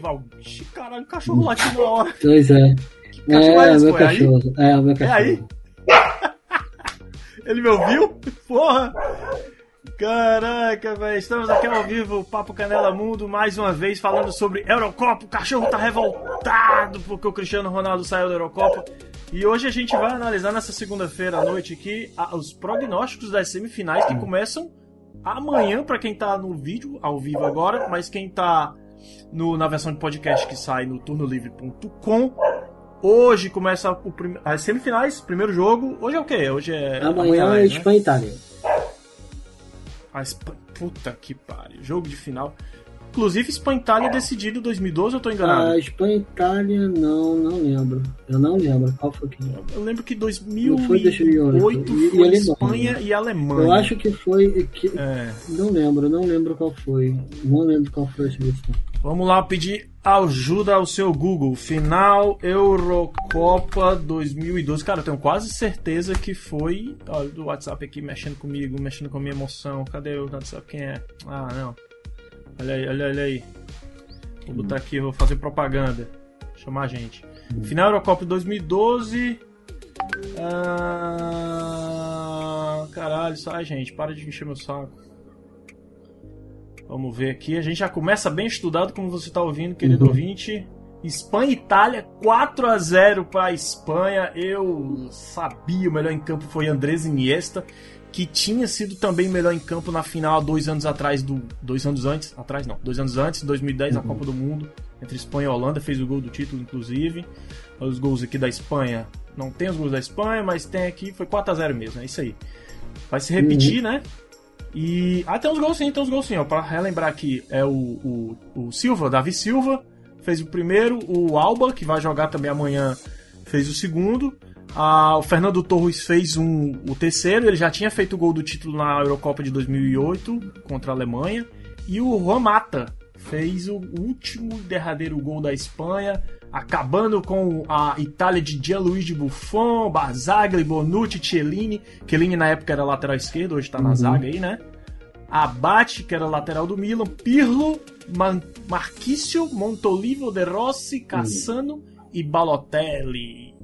Dorival. Caralho, o cachorro latindo na hora. Pois é. Que cachorro É, esse, meu? É aí? cachorro. É, o meu É cachorro. aí? Ele me ouviu? Porra! Caraca, velho. Estamos aqui ao vivo, Papo Canela Mundo, mais uma vez falando sobre Eurocopa. O cachorro tá revoltado porque o Cristiano Ronaldo saiu da Eurocopa. E hoje a gente vai analisar nessa segunda-feira à noite aqui os prognósticos das semifinais que começam amanhã para quem tá no vídeo, ao vivo agora, mas quem tá no- na versão de podcast que sai no turnolivre.com. Hoje começa o prim- as semifinais, primeiro jogo. Hoje é o quê? Hoje é. Amanhã né? é Espanha e Itália. A Espa- Puta que pariu. Jogo de final. Inclusive, Espanha e Itália decidido 2012, eu tô enganado? A Espanha e Itália, não, não lembro. Eu não lembro qual foi que. Eu lembro que Não foi 2008. 2008 E- e foi Alemanha. Espanha e Alemanha. Eu acho que foi. Que... É. Não lembro, não lembro qual foi. Não lembro qual foi a seleção. Vamos lá pedir ajuda ao seu Google. Final Eurocopa 2012. Cara, eu tenho quase certeza que foi. Olha, do WhatsApp aqui mexendo comigo, mexendo com a minha emoção. Cadê o WhatsApp? Quem é? Ah, não. Olha aí, olha, olha aí. Vou botar aqui, vou fazer propaganda. Chamar a gente. Final Eurocopa 2012. Ah, caralho, sai, gente. Para de encher meu saco. Vamos ver aqui. A gente já começa bem estudado, como você está ouvindo, querido Uhum. ouvinte. Espanha e Itália, 4 a 0 para a Espanha. Eu sabia, o melhor em campo foi Andrés Iniesta, que tinha sido também melhor em campo na final dois anos atrás do. Dois anos antes? Atrás não, dois anos antes, 2010, na Uhum. Copa do Mundo, entre Espanha e Holanda, fez o gol do título, inclusive. Os gols aqui da Espanha. Não tem os gols da Espanha, mas tem aqui, foi 4 a 0 mesmo, é isso aí. Vai se repetir, né? E. Ah, tem uns gols sim, tem uns gols sim, ó. Pra relembrar aqui, é o, o, o Silva, Davi Silva, fez o primeiro, o Alba, que vai jogar também amanhã, fez o segundo. Ah, o Fernando Torres fez um, o terceiro, ele já tinha feito o gol do título na Eurocopa de 2008 contra a Alemanha. E o Juan Mata fez o último e derradeiro gol da Espanha, acabando com a Itália de Gianluigi Buffon, Barzagli, Bonucci, Chiellini. Chiellini na época era lateral esquerdo, hoje tá na Uhum. zaga aí, né? Abate, que era lateral do Milan, Pirlo, Man Marquício, Montolivo, De Rossi, Cassano e Balotelli.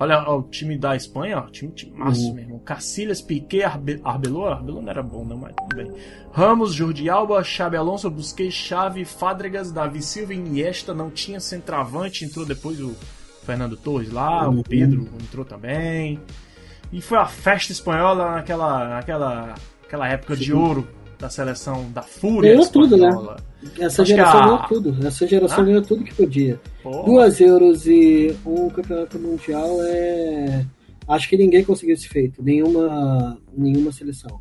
Olha ó, o time da Espanha, ó, time, time massa Uhum. mesmo. Cacilhas, Piquet, Arbe Arbeloa não era bom não, mas tudo bem. Ramos, Jordi Alba, Xabi Alonso, Busquets, Xavi, Fábregas, Davi Silva, Iniesta, não tinha centroavante, entrou depois o Fernando Torres lá, Uhum. o Pedro entrou também. E foi a festa espanhola naquela, naquela, naquela época de Sim. ouro da seleção da Fúria Ganhou tudo, né? Essa Acho geração a- ganhou tudo. Essa geração Ah? ganhou tudo que podia. Pô, Duas euros e um campeonato mundial é. Acho que ninguém conseguiu esse feito. Nenhuma, nenhuma seleção.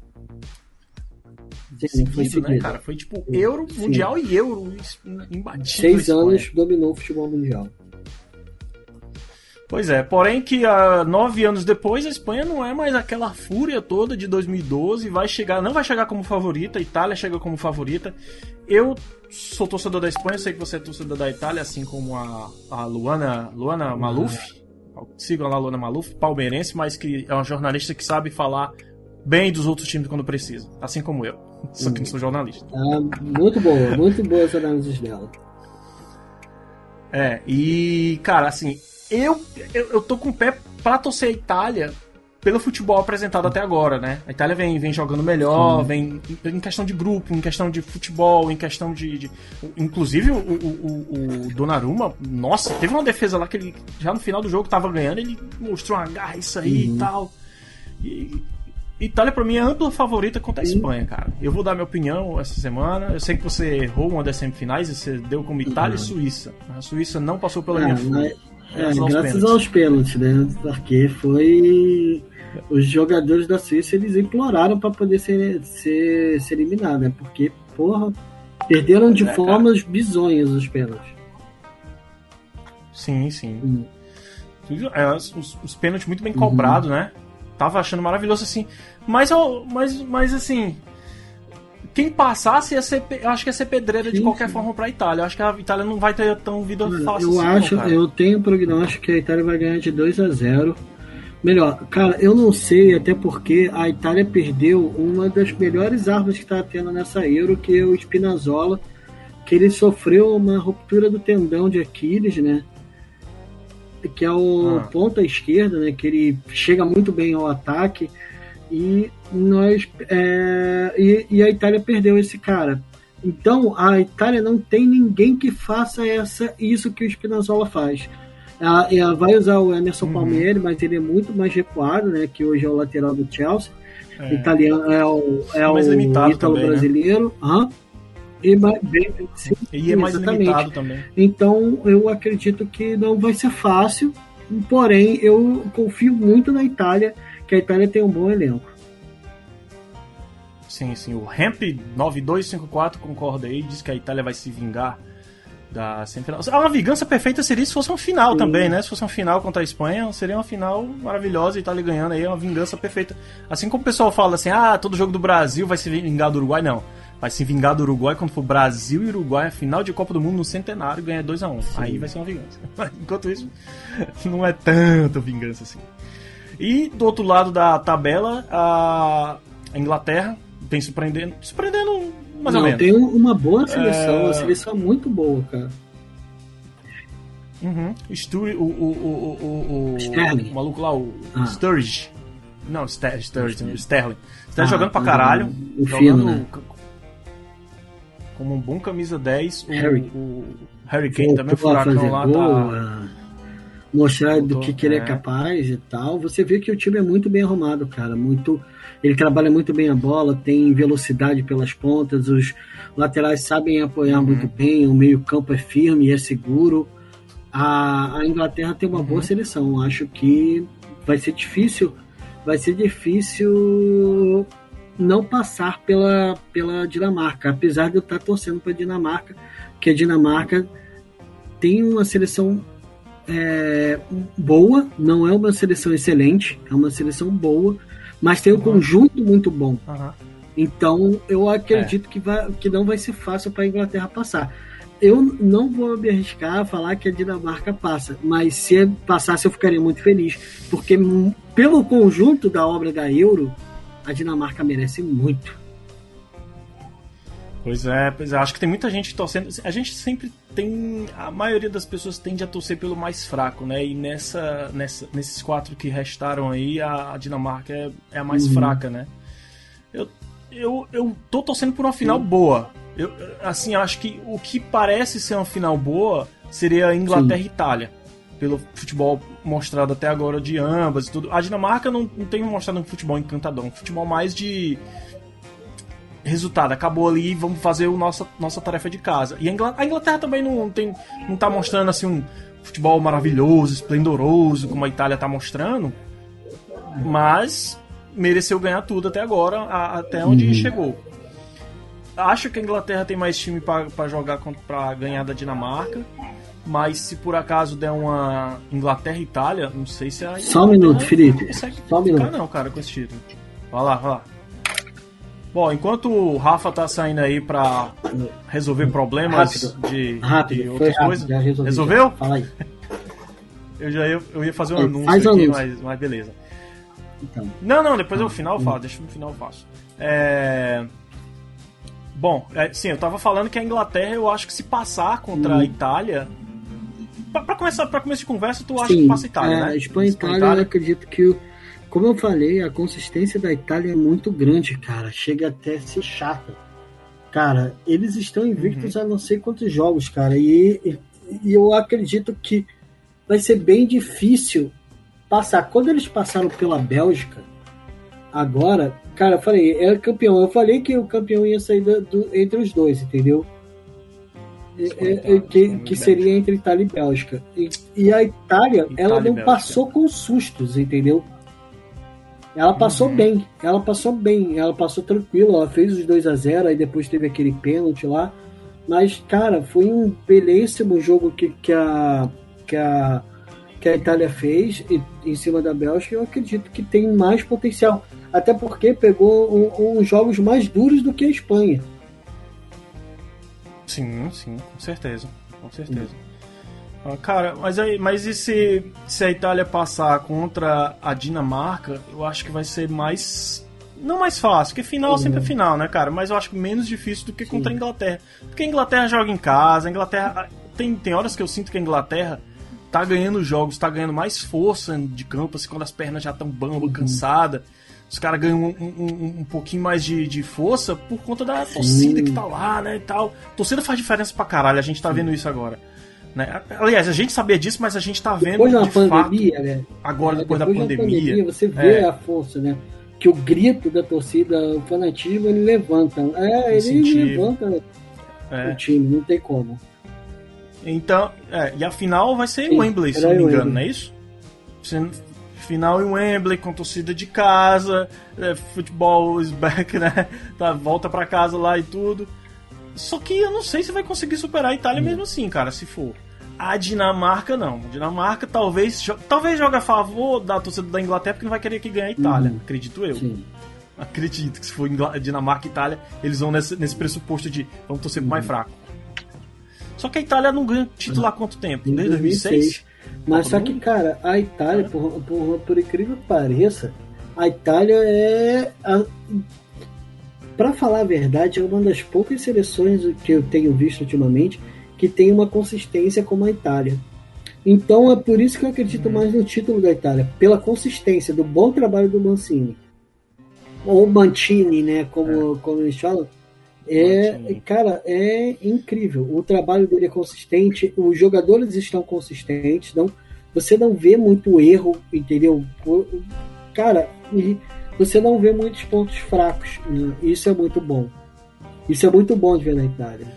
Sim, foi seguido, né, seguido. cara? Foi tipo Euro, Sim. Mundial e Euro imbatível. Seis Espanha. anos dominou o futebol mundial. Pois é, porém que ah, nove anos depois a Espanha não é mais aquela fúria toda de 2012, vai chegar, não vai chegar como favorita, a Itália chega como favorita. Eu sou torcedor da Espanha, sei que você é torcedor da Itália, assim como a, a Luana, Luana Maluf. Sigam lá a Luana Maluf, palmeirense, mas que é uma jornalista que sabe falar bem dos outros times quando precisa, assim como eu. Só que não sou jornalista. Ah, muito boa, muito boas análises dela. É, e, cara, assim, eu, eu, eu tô com o pé pra torcer a Itália pelo futebol apresentado até agora, né? A Itália vem, vem jogando melhor, vem em questão de grupo, em questão de futebol, em questão de. de- inclusive o, o, o, Donnarumma, nossa, teve uma defesa lá que ele já no final do jogo tava ganhando, ele mostrou uma garra, isso aí Uhum. e tal. E. Itália, pra mim, é ampla favorita contra a Espanha, cara. Eu vou dar minha opinião essa semana. Eu sei que você errou uma das semifinais e você deu como Itália e Suíça. A Suíça não passou pela Ah, minha mas- É, Graças aos graças pênaltis. aos pênaltis, né? Porque foi. Os jogadores da Suíça eles imploraram para poder ser, ser, ser eliminado, né? Porque, porra, perderam de É, cara. formas bizonhas os pênaltis. Sim, sim. Hum. É, os, os- pênaltis muito bem cobrados, né? Tava achando maravilhoso assim. Mas, mas, mas assim. Quem passasse ia ser, acho que ia ser pedreira de Sim, qualquer sim. forma pra Itália. Eu acho que a Itália não vai ter tão vida fácil eu assim, acho, não, eu tenho um prognóstico que a Itália vai ganhar de 2 a 0 Melhor, cara, eu não sei, até porque a Itália perdeu uma das melhores armas que está tendo nessa Euro, que é o Spinazzola, que ele sofreu uma ruptura do tendão de Aquiles, né? Que é o ah. ponta esquerda, né? Que ele chega muito bem ao ataque e nós é, e, e, a Itália perdeu esse cara. Então a Itália não tem ninguém que faça essa isso que o Spinazzola faz. Ela, ela vai usar o Emerson uhum. Palmieri, mas ele é muito mais recuado, né? Que hoje é o lateral do Chelsea. É. Italiano é o, é o ítalo também, né? brasileiro. Né? E, bem, sim, e é mais exatamente. limitado também. Então eu acredito que não vai ser fácil. Porém, eu confio muito na Itália, que a Itália tem um bom elenco. Sim, sim. O Ramp 9254 concorda aí, diz que a Itália vai se vingar da semifinal. Uma vingança perfeita seria se fosse um final Sim. também, né? Se fosse um final contra a Espanha, seria uma final maravilhosa e Itália ganhando aí, uma vingança perfeita. Assim como o pessoal fala assim, ah, todo jogo do Brasil vai se vingar do Uruguai, não. Vai se vingar do Uruguai quando for Brasil e Uruguai, a final de Copa do Mundo no centenário, ganha 2x1. Um. Aí vai ser uma vingança. Enquanto isso, não é tanta vingança assim. E do outro lado da tabela, a Inglaterra vem surpreendendo, surpreendendo mais Não, ou menos. tem uma boa seleção, é... uma seleção muito boa, cara. Uhum. Stu, o, o, o, o, o, o maluco lá, o ah. Sturridge. Não, Ster, Sturridge, o Sterling. Sterling ah, jogando pra caralho. O jogando né? como um bom camisa 10. Harry. O, o Harry Kane também, o furacão lá tá... Mostrar do que, que ele é, é capaz e tal. Você vê que o time é muito bem arrumado, cara. Muito ele trabalha muito bem a bola, tem velocidade pelas pontas, os laterais sabem apoiar uhum. muito bem, o meio-campo é firme e é seguro. A, a Inglaterra tem uma uhum. boa seleção. Acho que vai ser difícil, vai ser difícil não passar pela, pela Dinamarca, apesar de eu estar torcendo para a Dinamarca, que a Dinamarca tem uma seleção é, boa, não é uma seleção excelente, é uma seleção boa, mas tem um uhum. conjunto muito bom. Uhum. Então eu acredito é. que, vai, que não vai ser fácil para a Inglaterra passar. Eu não vou me arriscar a falar que a Dinamarca passa, mas se passasse eu ficaria muito feliz, porque pelo conjunto da obra da Euro, a Dinamarca merece muito. Pois é, pois é, acho que tem muita gente torcendo. A gente sempre tem. A maioria das pessoas tende a torcer pelo mais fraco, né? E nessa, nessa, nesses quatro que restaram aí, a, a Dinamarca é, é, a mais uhum. fraca, né? Eu, eu, eu tô torcendo por uma final boa. Eu, assim, acho que o que parece ser uma final boa seria Inglaterra Sim. e Itália. Pelo futebol mostrado até agora de ambas e tudo. A Dinamarca não, não tem mostrado um futebol encantador, um futebol mais de resultado, acabou ali, vamos fazer o nossa, nossa tarefa de casa. E a Inglaterra, a Inglaterra também não, tem, não tá mostrando assim um futebol maravilhoso, esplendoroso, como a Itália tá mostrando, mas mereceu ganhar tudo até agora, a, até onde uhum. chegou. Acho que a Inglaterra tem mais time para jogar para ganhar da Dinamarca. Mas se por acaso der uma Inglaterra e Itália, não sei se a. Só um minuto, Felipe. Só um minuto. não, cara, com esse título. Vai lá, vai lá. Bom, enquanto o Rafa tá saindo aí pra resolver problemas rápido. de, rápido. de outras rápido, coisas. Resolvi, Resolveu? Já. Fala aí. Eu já ia, eu ia fazer um é, anúncio aqui, anúncio. Mas, mas beleza. Então. Não, não, depois no final eu faço, deixa no final eu faço. É... Bom, é, sim, eu tava falando que a Inglaterra, eu acho que se passar contra hum. a Itália. Pra, pra, começar, pra começo de conversa, tu acha sim, que passa a Itália, é, né? Espanha e Itália, Itália, eu acredito que o como eu falei, a consistência da Itália é muito grande, cara. Chega até a ser chata. Cara, eles estão invictos uhum. a não sei quantos jogos, cara. E, e, e, eu acredito que vai ser bem difícil passar. Quando eles passaram pela Bélgica, agora, cara, eu falei, é campeão. Eu falei que o campeão ia sair do, do, entre os dois, entendeu? É, é, que, que seria entre Itália e Bélgica. E, e a Itália, Itália ela não passou com sustos, entendeu? Ela passou uhum. bem, ela passou bem, ela passou tranquila, ela fez os 2 a 0 aí depois teve aquele pênalti lá. Mas, cara, foi um belíssimo jogo que, que, a, que, a, que a Itália fez em cima da Bélgica. Eu acredito que tem mais potencial. Até porque pegou uns um, um jogos mais duros do que a Espanha. Sim, sim, com certeza. Com certeza. Cara, mas aí, mas e se, se a Itália passar contra a Dinamarca, eu acho que vai ser mais Não mais fácil, porque final uhum. sempre é final, né, cara? Mas eu acho menos difícil do que Sim. contra a Inglaterra. Porque a Inglaterra joga em casa, a Inglaterra. Tem, tem horas que eu sinto que a Inglaterra tá ganhando jogos, tá ganhando mais força de campo, assim, quando as pernas já estão bamba, uhum. cansada. Os caras ganham um, um, um, pouquinho mais de, de força por conta da Sim. torcida que tá lá, né, e tal. A torcida faz diferença pra caralho, a gente tá Sim. vendo isso agora. Né? Aliás, a gente sabia disso, mas a gente tá vendo depois da de pandemia, fato, né? agora depois, depois da, pandemia, da pandemia, você vê é. a força, né? Que o grito da torcida, o fanatismo, ele levanta. É, ele levanta é. o time, não tem como. Então, é, e a final vai ser em Wembley, se não me engano, não é isso? Final em Wembley, com torcida de casa, é, futebol is back, né? Tá, volta pra casa lá e tudo. Só que eu não sei se vai conseguir superar a Itália hum. mesmo assim, cara, se for. A Dinamarca não. A Dinamarca talvez talvez jogue a favor da torcida da Inglaterra porque não vai querer que ganhe a Itália, hum. acredito eu. Sim. Acredito que se for Dinamarca e Itália, eles vão nesse, nesse pressuposto de vamos torcer pro mais fraco. Só que a Itália não ganha título há quanto tempo? Desde 2006? 2006. Mas só que, cara, a Itália, por, por, por incrível que pareça, a Itália é. A, para falar a verdade, é uma das poucas seleções que eu tenho visto ultimamente que tem uma consistência como a Itália. Então é por isso que eu acredito mais no título da Itália, pela consistência do bom trabalho do Mancini. Ou Mantini, né, como, é. como eles falam. É, cara, é incrível. O trabalho dele é consistente, os jogadores estão consistentes, não, você não vê muito erro, entendeu? Cara, você não vê muitos pontos fracos. Né? Isso é muito bom. Isso é muito bom de ver na Itália.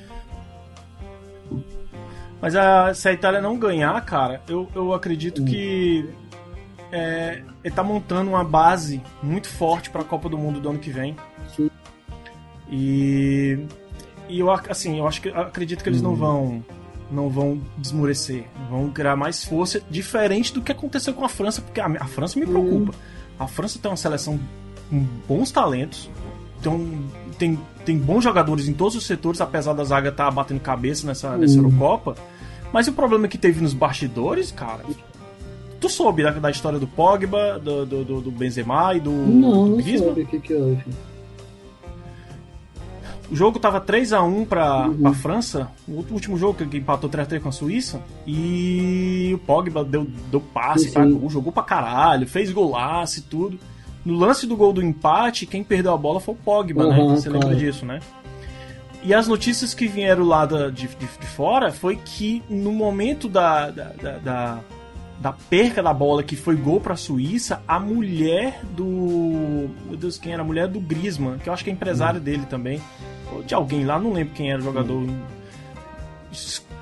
Mas a, se a Itália não ganhar, cara, eu, eu acredito hum. que é, ele tá montando uma base muito forte para a Copa do Mundo do ano que vem. Sim. E, e eu assim, eu acho que acredito que eles hum. não vão não vão desmorecer, vão criar mais força, diferente do que aconteceu com a França, porque a, a França me preocupa. Hum. A França tem uma seleção com bons talentos, tem, tem, tem bons jogadores em todos os setores, apesar da zaga estar tá batendo cabeça nessa, nessa uhum. Eurocopa. Mas o problema que teve nos bastidores, cara. Tu soube da, da história do Pogba, do, do, do Benzema e do. Não, não soube o que, que houve. O jogo tava 3x1 pra, uhum. pra França, o último jogo que empatou 3x3 com a Suíça, e o Pogba deu, deu passe, jogou pra caralho, fez golaço e tudo. No lance do gol do empate, quem perdeu a bola foi o Pogba, uhum, né? Você claro. lembra disso, né? E as notícias que vieram lá da, de, de, de, fora foi que no momento da, da, da, da perca da bola que foi gol para a Suíça, a mulher do. Meu Deus, quem era? A mulher do Griezmann, que eu acho que é empresário uhum. dele também. Ou de alguém lá, não lembro quem era o jogador. Uhum.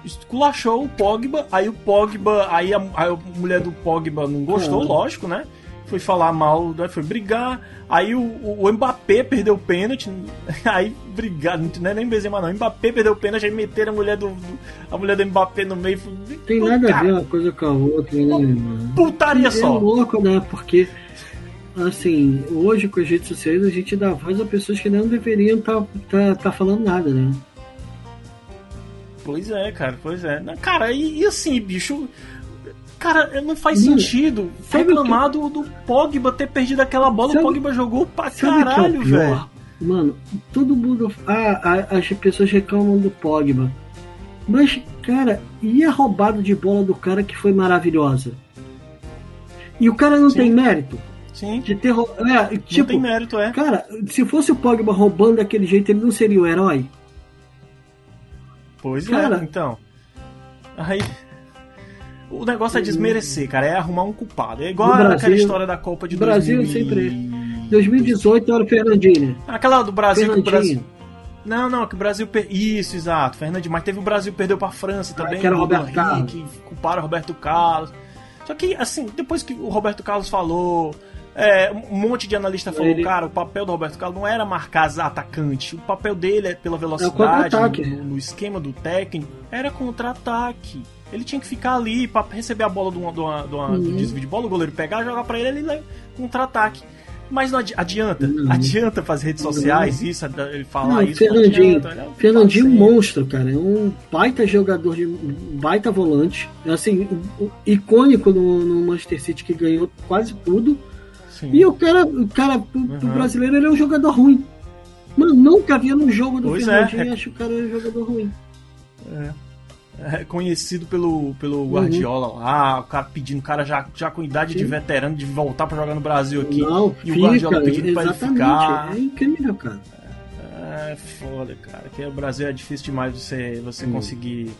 Esculachou o Pogba, aí o Pogba. Aí a, a mulher do Pogba não gostou, lógico, né? Foi falar mal, né? foi brigar. Aí o, o Mbappé perdeu o pênalti. Aí brigar, não é nem Benzema não. O Mbappé perdeu o pênalti, aí meteram a mulher do, a mulher do Mbappé no meio. Tem nada a ver uma coisa com a outra, né, mano? Putaria só. É louco, né? Porque assim, hoje com as redes sociais a gente dá voz a pessoas que não deveriam estar tá, tá, tá falando nada, né? Pois é, cara, pois é. Cara, e, e assim, bicho, Cara, não faz sentido reclamar que... do, do Pogba ter perdido aquela bola. Sabe... O Pogba jogou pra caralho, velho. Mano, todo mundo. Ah, as pessoas reclamam do Pogba. Mas, cara, e a roubada de bola do cara que foi maravilhosa? E o cara não Sim. tem mérito? Sim. De ter é, tipo, não tem mérito, é. Cara, se fosse o Pogba roubando daquele jeito, ele não seria o herói? Pois é, cara, é, então. Aí. O negócio é desmerecer, cara. É arrumar um culpado. É igual Brasil, aquela história da Copa de Brasil 2000 sempre. 2018 era o Fernandinho. Aquela do Brasil que o Brasil. Não, não, que o Brasil. Per... Isso, exato, Fernandinho. Mas teve o Brasil perdeu pra França também. Ah, que era o Roberto Carlos. Que culparam o Roberto Carlos. Só que, assim, depois que o Roberto Carlos falou. É, um monte de analista falou, Ele... cara, o papel do Roberto Carlos não era marcar atacante. O papel dele é pela velocidade, é no, no esquema do técnico, era contra-ataque. Ele tinha que ficar ali para receber a bola do, do, do, uhum. do desvio de bola, o goleiro pegar, jogar para ele, ele contra-ataque. Mas não adianta, uhum. adianta fazer redes sociais, isso, ele falar não, isso. Fernandinho, adianta, é Fernandinho é um monstro, cara. É um baita jogador de. baita volante. Assim, icônico no, no Manchester City que ganhou quase tudo. Sim. E o cara, o cara uhum. pro brasileiro, ele é um jogador ruim. Mano, nunca vi no jogo do pois é, Fernandinho é. e acho o cara um jogador ruim. É. É conhecido pelo, pelo uhum. Guardiola uhum. lá, o cara pedindo, o cara já, já com idade Sim. de veterano de voltar para jogar no Brasil aqui. Não, e fica, o Guardiola pedindo pra ele ficar. É incrível, cara. É, é foda, cara. Que o Brasil é difícil demais você, você uhum. conseguir.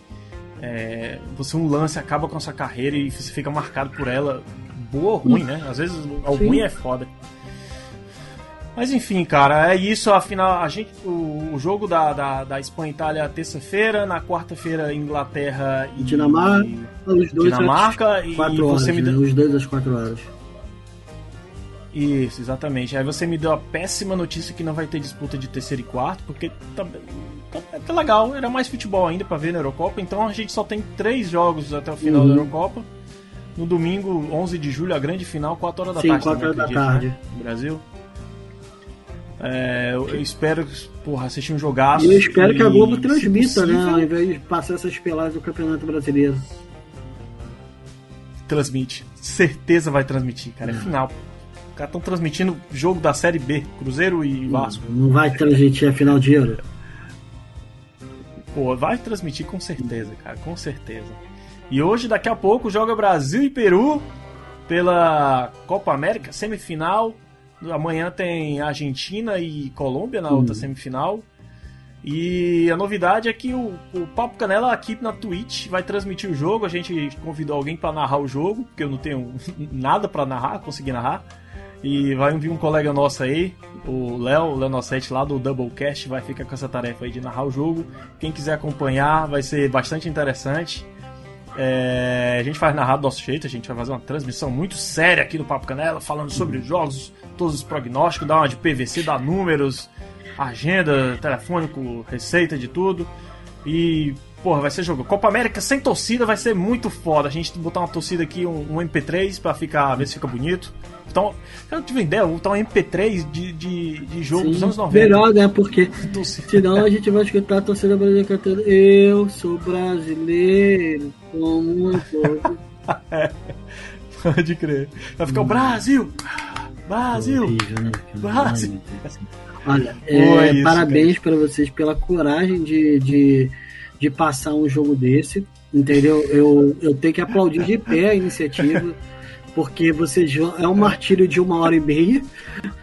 É, você um lance acaba com a sua carreira e você fica marcado por ela. Boa ou ruim, né? Às vezes o ruim é foda. Mas enfim, cara, é isso. Afinal, a gente, o, o jogo da, da, da Espanha e Itália terça-feira, na quarta-feira Inglaterra e Dinamarca, os dois Dinamarca e quatro horas, você me né? deu... os dois às quatro horas. Isso, exatamente. Aí você me deu a péssima notícia que não vai ter disputa de terceiro e quarto, porque tá, tá, tá legal, era mais futebol ainda para ver na Eurocopa, então a gente só tem três jogos até o final uhum. da Eurocopa. No domingo, 11 de julho, a grande final, 4 horas da Sim, tarde. Sim, 4 horas da tarde. Né? No Brasil. É, eu espero porra, assistir um jogaço. E eu espero e, que a Globo transmita, né? Ao invés de passar essas peladas do Campeonato Brasileiro. Transmite. Certeza vai transmitir, cara. É, final. Os caras estão transmitindo jogo da Série B, Cruzeiro e Vasco. Não vai transmitir a final de Euro. Pô, vai transmitir com certeza, cara, com certeza. E hoje, daqui a pouco, joga Brasil e Peru pela Copa América, semifinal. Amanhã tem Argentina e Colômbia na outra uhum. semifinal. E a novidade é que o, o Papo Canela aqui na Twitch vai transmitir o jogo. A gente convidou alguém para narrar o jogo, porque eu não tenho nada para narrar, conseguir narrar. E vai vir um colega nosso aí, o Léo, o Léo Nossete lá do Doublecast, vai ficar com essa tarefa aí de narrar o jogo. Quem quiser acompanhar, vai ser bastante interessante. É, a gente faz narrar do nosso jeito, a gente vai fazer uma transmissão muito séria aqui no Papo Canela, falando sobre os jogos, todos os prognósticos, dá uma de PVC, dá números, agenda, telefônico, receita de tudo. E, porra, vai ser jogo. Copa América sem torcida vai ser muito foda. A gente botar uma torcida aqui, um, um MP3 pra ficar, ver se fica bonito. Então, eu tive ideia, vou botar um MP3 de, de, de jogo Sim, dos anos 90. Melhor, né? Porque senão a gente vai escutar a torcida brasileira cantando Eu sou brasileiro, como um todo. é, pode crer. Vai ficar hum. o Brasil! Brasil! Horrível, né? Brasil! Olha, é, isso, parabéns para vocês pela coragem de, de, de passar um jogo desse, entendeu? Eu, eu tenho que aplaudir de pé a iniciativa, porque você é um martírio de uma hora e meia.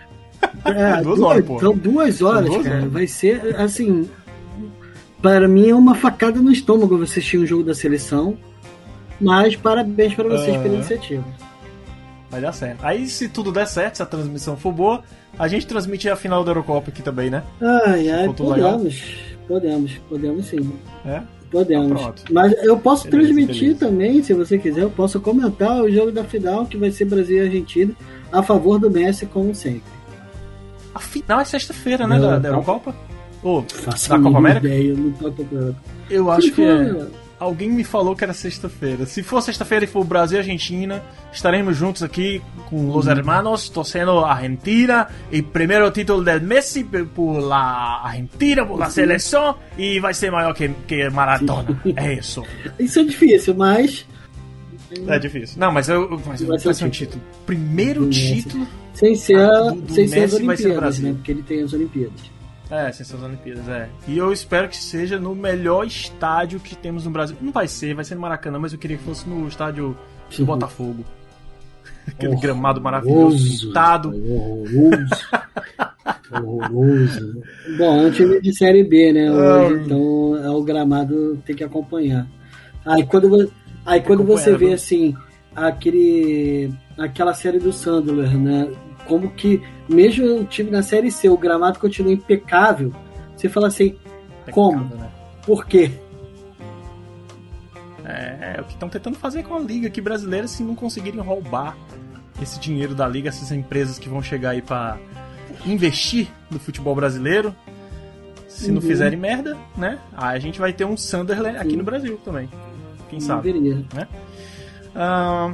É, duas, duas horas, pô. Então, duas horas, duas cara. Horas. Vai ser, assim, para mim é uma facada no estômago você assistir um jogo da seleção, mas parabéns para vocês uh... pela iniciativa. Vai dar certo. Aí, se tudo der certo, se a transmissão for boa, a gente transmite a final da Eurocopa aqui também, né? Ai, ai, podemos. Podemos, podemos sim. É? Podemos. Ah, Mas eu posso beleza, transmitir beleza. também, se você quiser, eu posso comentar o jogo da final, que vai ser Brasil e Argentina, a favor do Messi, como sempre. A final é sexta-feira, né? Da, da Eurocopa? Ou da Copa América? Ideia, eu, não tô eu acho que é. Alguém me falou que era sexta-feira. Se for sexta-feira e for Brasil e Argentina, estaremos juntos aqui com os hermanos, torcendo a Argentina. E primeiro título del Messi por la Argentina, por la seleção. E vai ser maior que, que maratona. É isso. Isso é difícil, mas. É difícil. Não, mas eu. Mas vai ser um título. Primeiro título. Sem ser, do, do sem ser as Olimpíadas, né? Porque ele tem as Olimpíadas. É, sem ser as Olimpíadas, é. E eu espero que seja no melhor estádio que temos no Brasil. Não vai ser, vai ser no Maracanã, mas eu queria que fosse no estádio do Botafogo. Aquele oh, gramado maravilhoso, estado. Horroroso. horroroso. Bom, é um time de Série B, né? Hoje, então é o gramado tem que acompanhar. Aí quando, aí quando você vê assim, aquele, aquela série do Sandler, né? Como que, mesmo o time na Série C, o gramado continua impecável, você fala assim, como? Né? Por quê? É, é, o que estão tentando fazer com a liga aqui brasileira se não conseguirem roubar esse dinheiro da liga, essas empresas que vão chegar aí para investir no futebol brasileiro. Se uhum. não fizerem merda, né? Aí a gente vai ter um Sunderland aqui uhum. no Brasil também. Quem não sabe? Deveria. Né? Ah,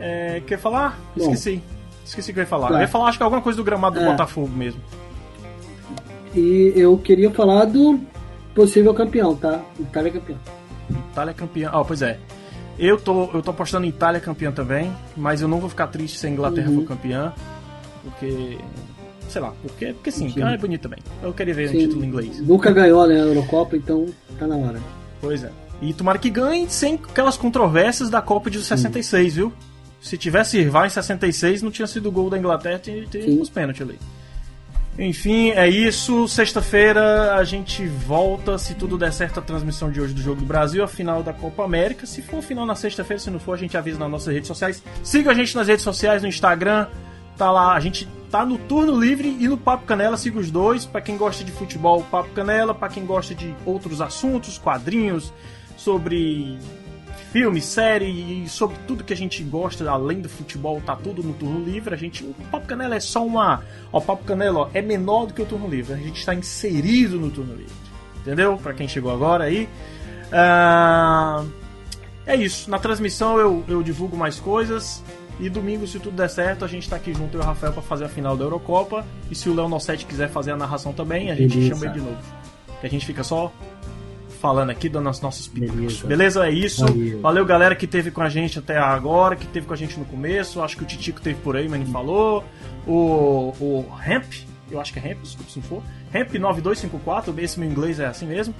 é, quer falar? Bom, Esqueci. Esqueci o que eu ia falar. Eu ia falar, acho que alguma coisa do gramado do é. Botafogo mesmo. E eu queria falar do possível campeão, tá? Itália campeão. Itália campeão. Ah, pois é. Eu tô, eu tô apostando em Itália campeã também, mas eu não vou ficar triste se a Inglaterra uhum. for campeã, porque sei lá, porque, porque sim, sim. Ah, é bonito também. Eu queria ver sim. um título inglês. Nunca ganhou, né, a Eurocopa, então tá na hora. Pois é. E tomara que ganhe sem aquelas controvérsias da Copa de 66, sim. viu? Se tivesse rival em 66, não tinha sido gol da Inglaterra, tinha, tinha uns pênaltis ali. Enfim, é isso. Sexta-feira a gente volta, se tudo der certo, a transmissão de hoje do Jogo do Brasil, a final da Copa América. Se for final na sexta-feira, se não for, a gente avisa nas nossas redes sociais. Siga a gente nas redes sociais, no Instagram. Tá lá, a gente tá no Turno Livre e no Papo Canela, siga os dois. Para quem gosta de futebol, Papo Canela. Para quem gosta de outros assuntos, quadrinhos, sobre filme, série e sobre tudo que a gente gosta, além do futebol, tá tudo no turno livre. A gente, o Papo Canela é só uma, ó, o Papo Canela ó, é menor do que o turno livre. A gente está inserido no turno livre, entendeu? Para quem chegou agora aí. Uh, é isso. Na transmissão eu, eu divulgo mais coisas. E domingo, se tudo der certo, a gente tá aqui junto eu e o Rafael para fazer a final da Eurocopa. E se o Léo Nossetti quiser fazer a narração também, a gente Beleza. chama ele de novo. Que a gente fica só falando aqui, dando as nossas Beleza. Beleza? É isso. Valeu. Valeu, galera que teve com a gente até agora, que teve com a gente no começo. Acho que o Titico teve por aí, mas não falou. O, o Hemp, eu acho que é Hemp, desculpa se não for. Hemp 9254, esse meu inglês é assim mesmo.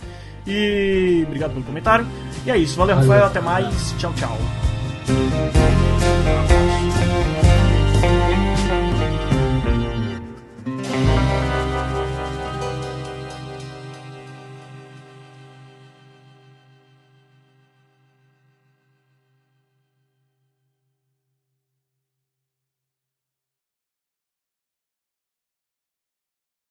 E obrigado pelo comentário. E é isso. Valeu, Valeu. Rafael. Até mais. Tchau, tchau.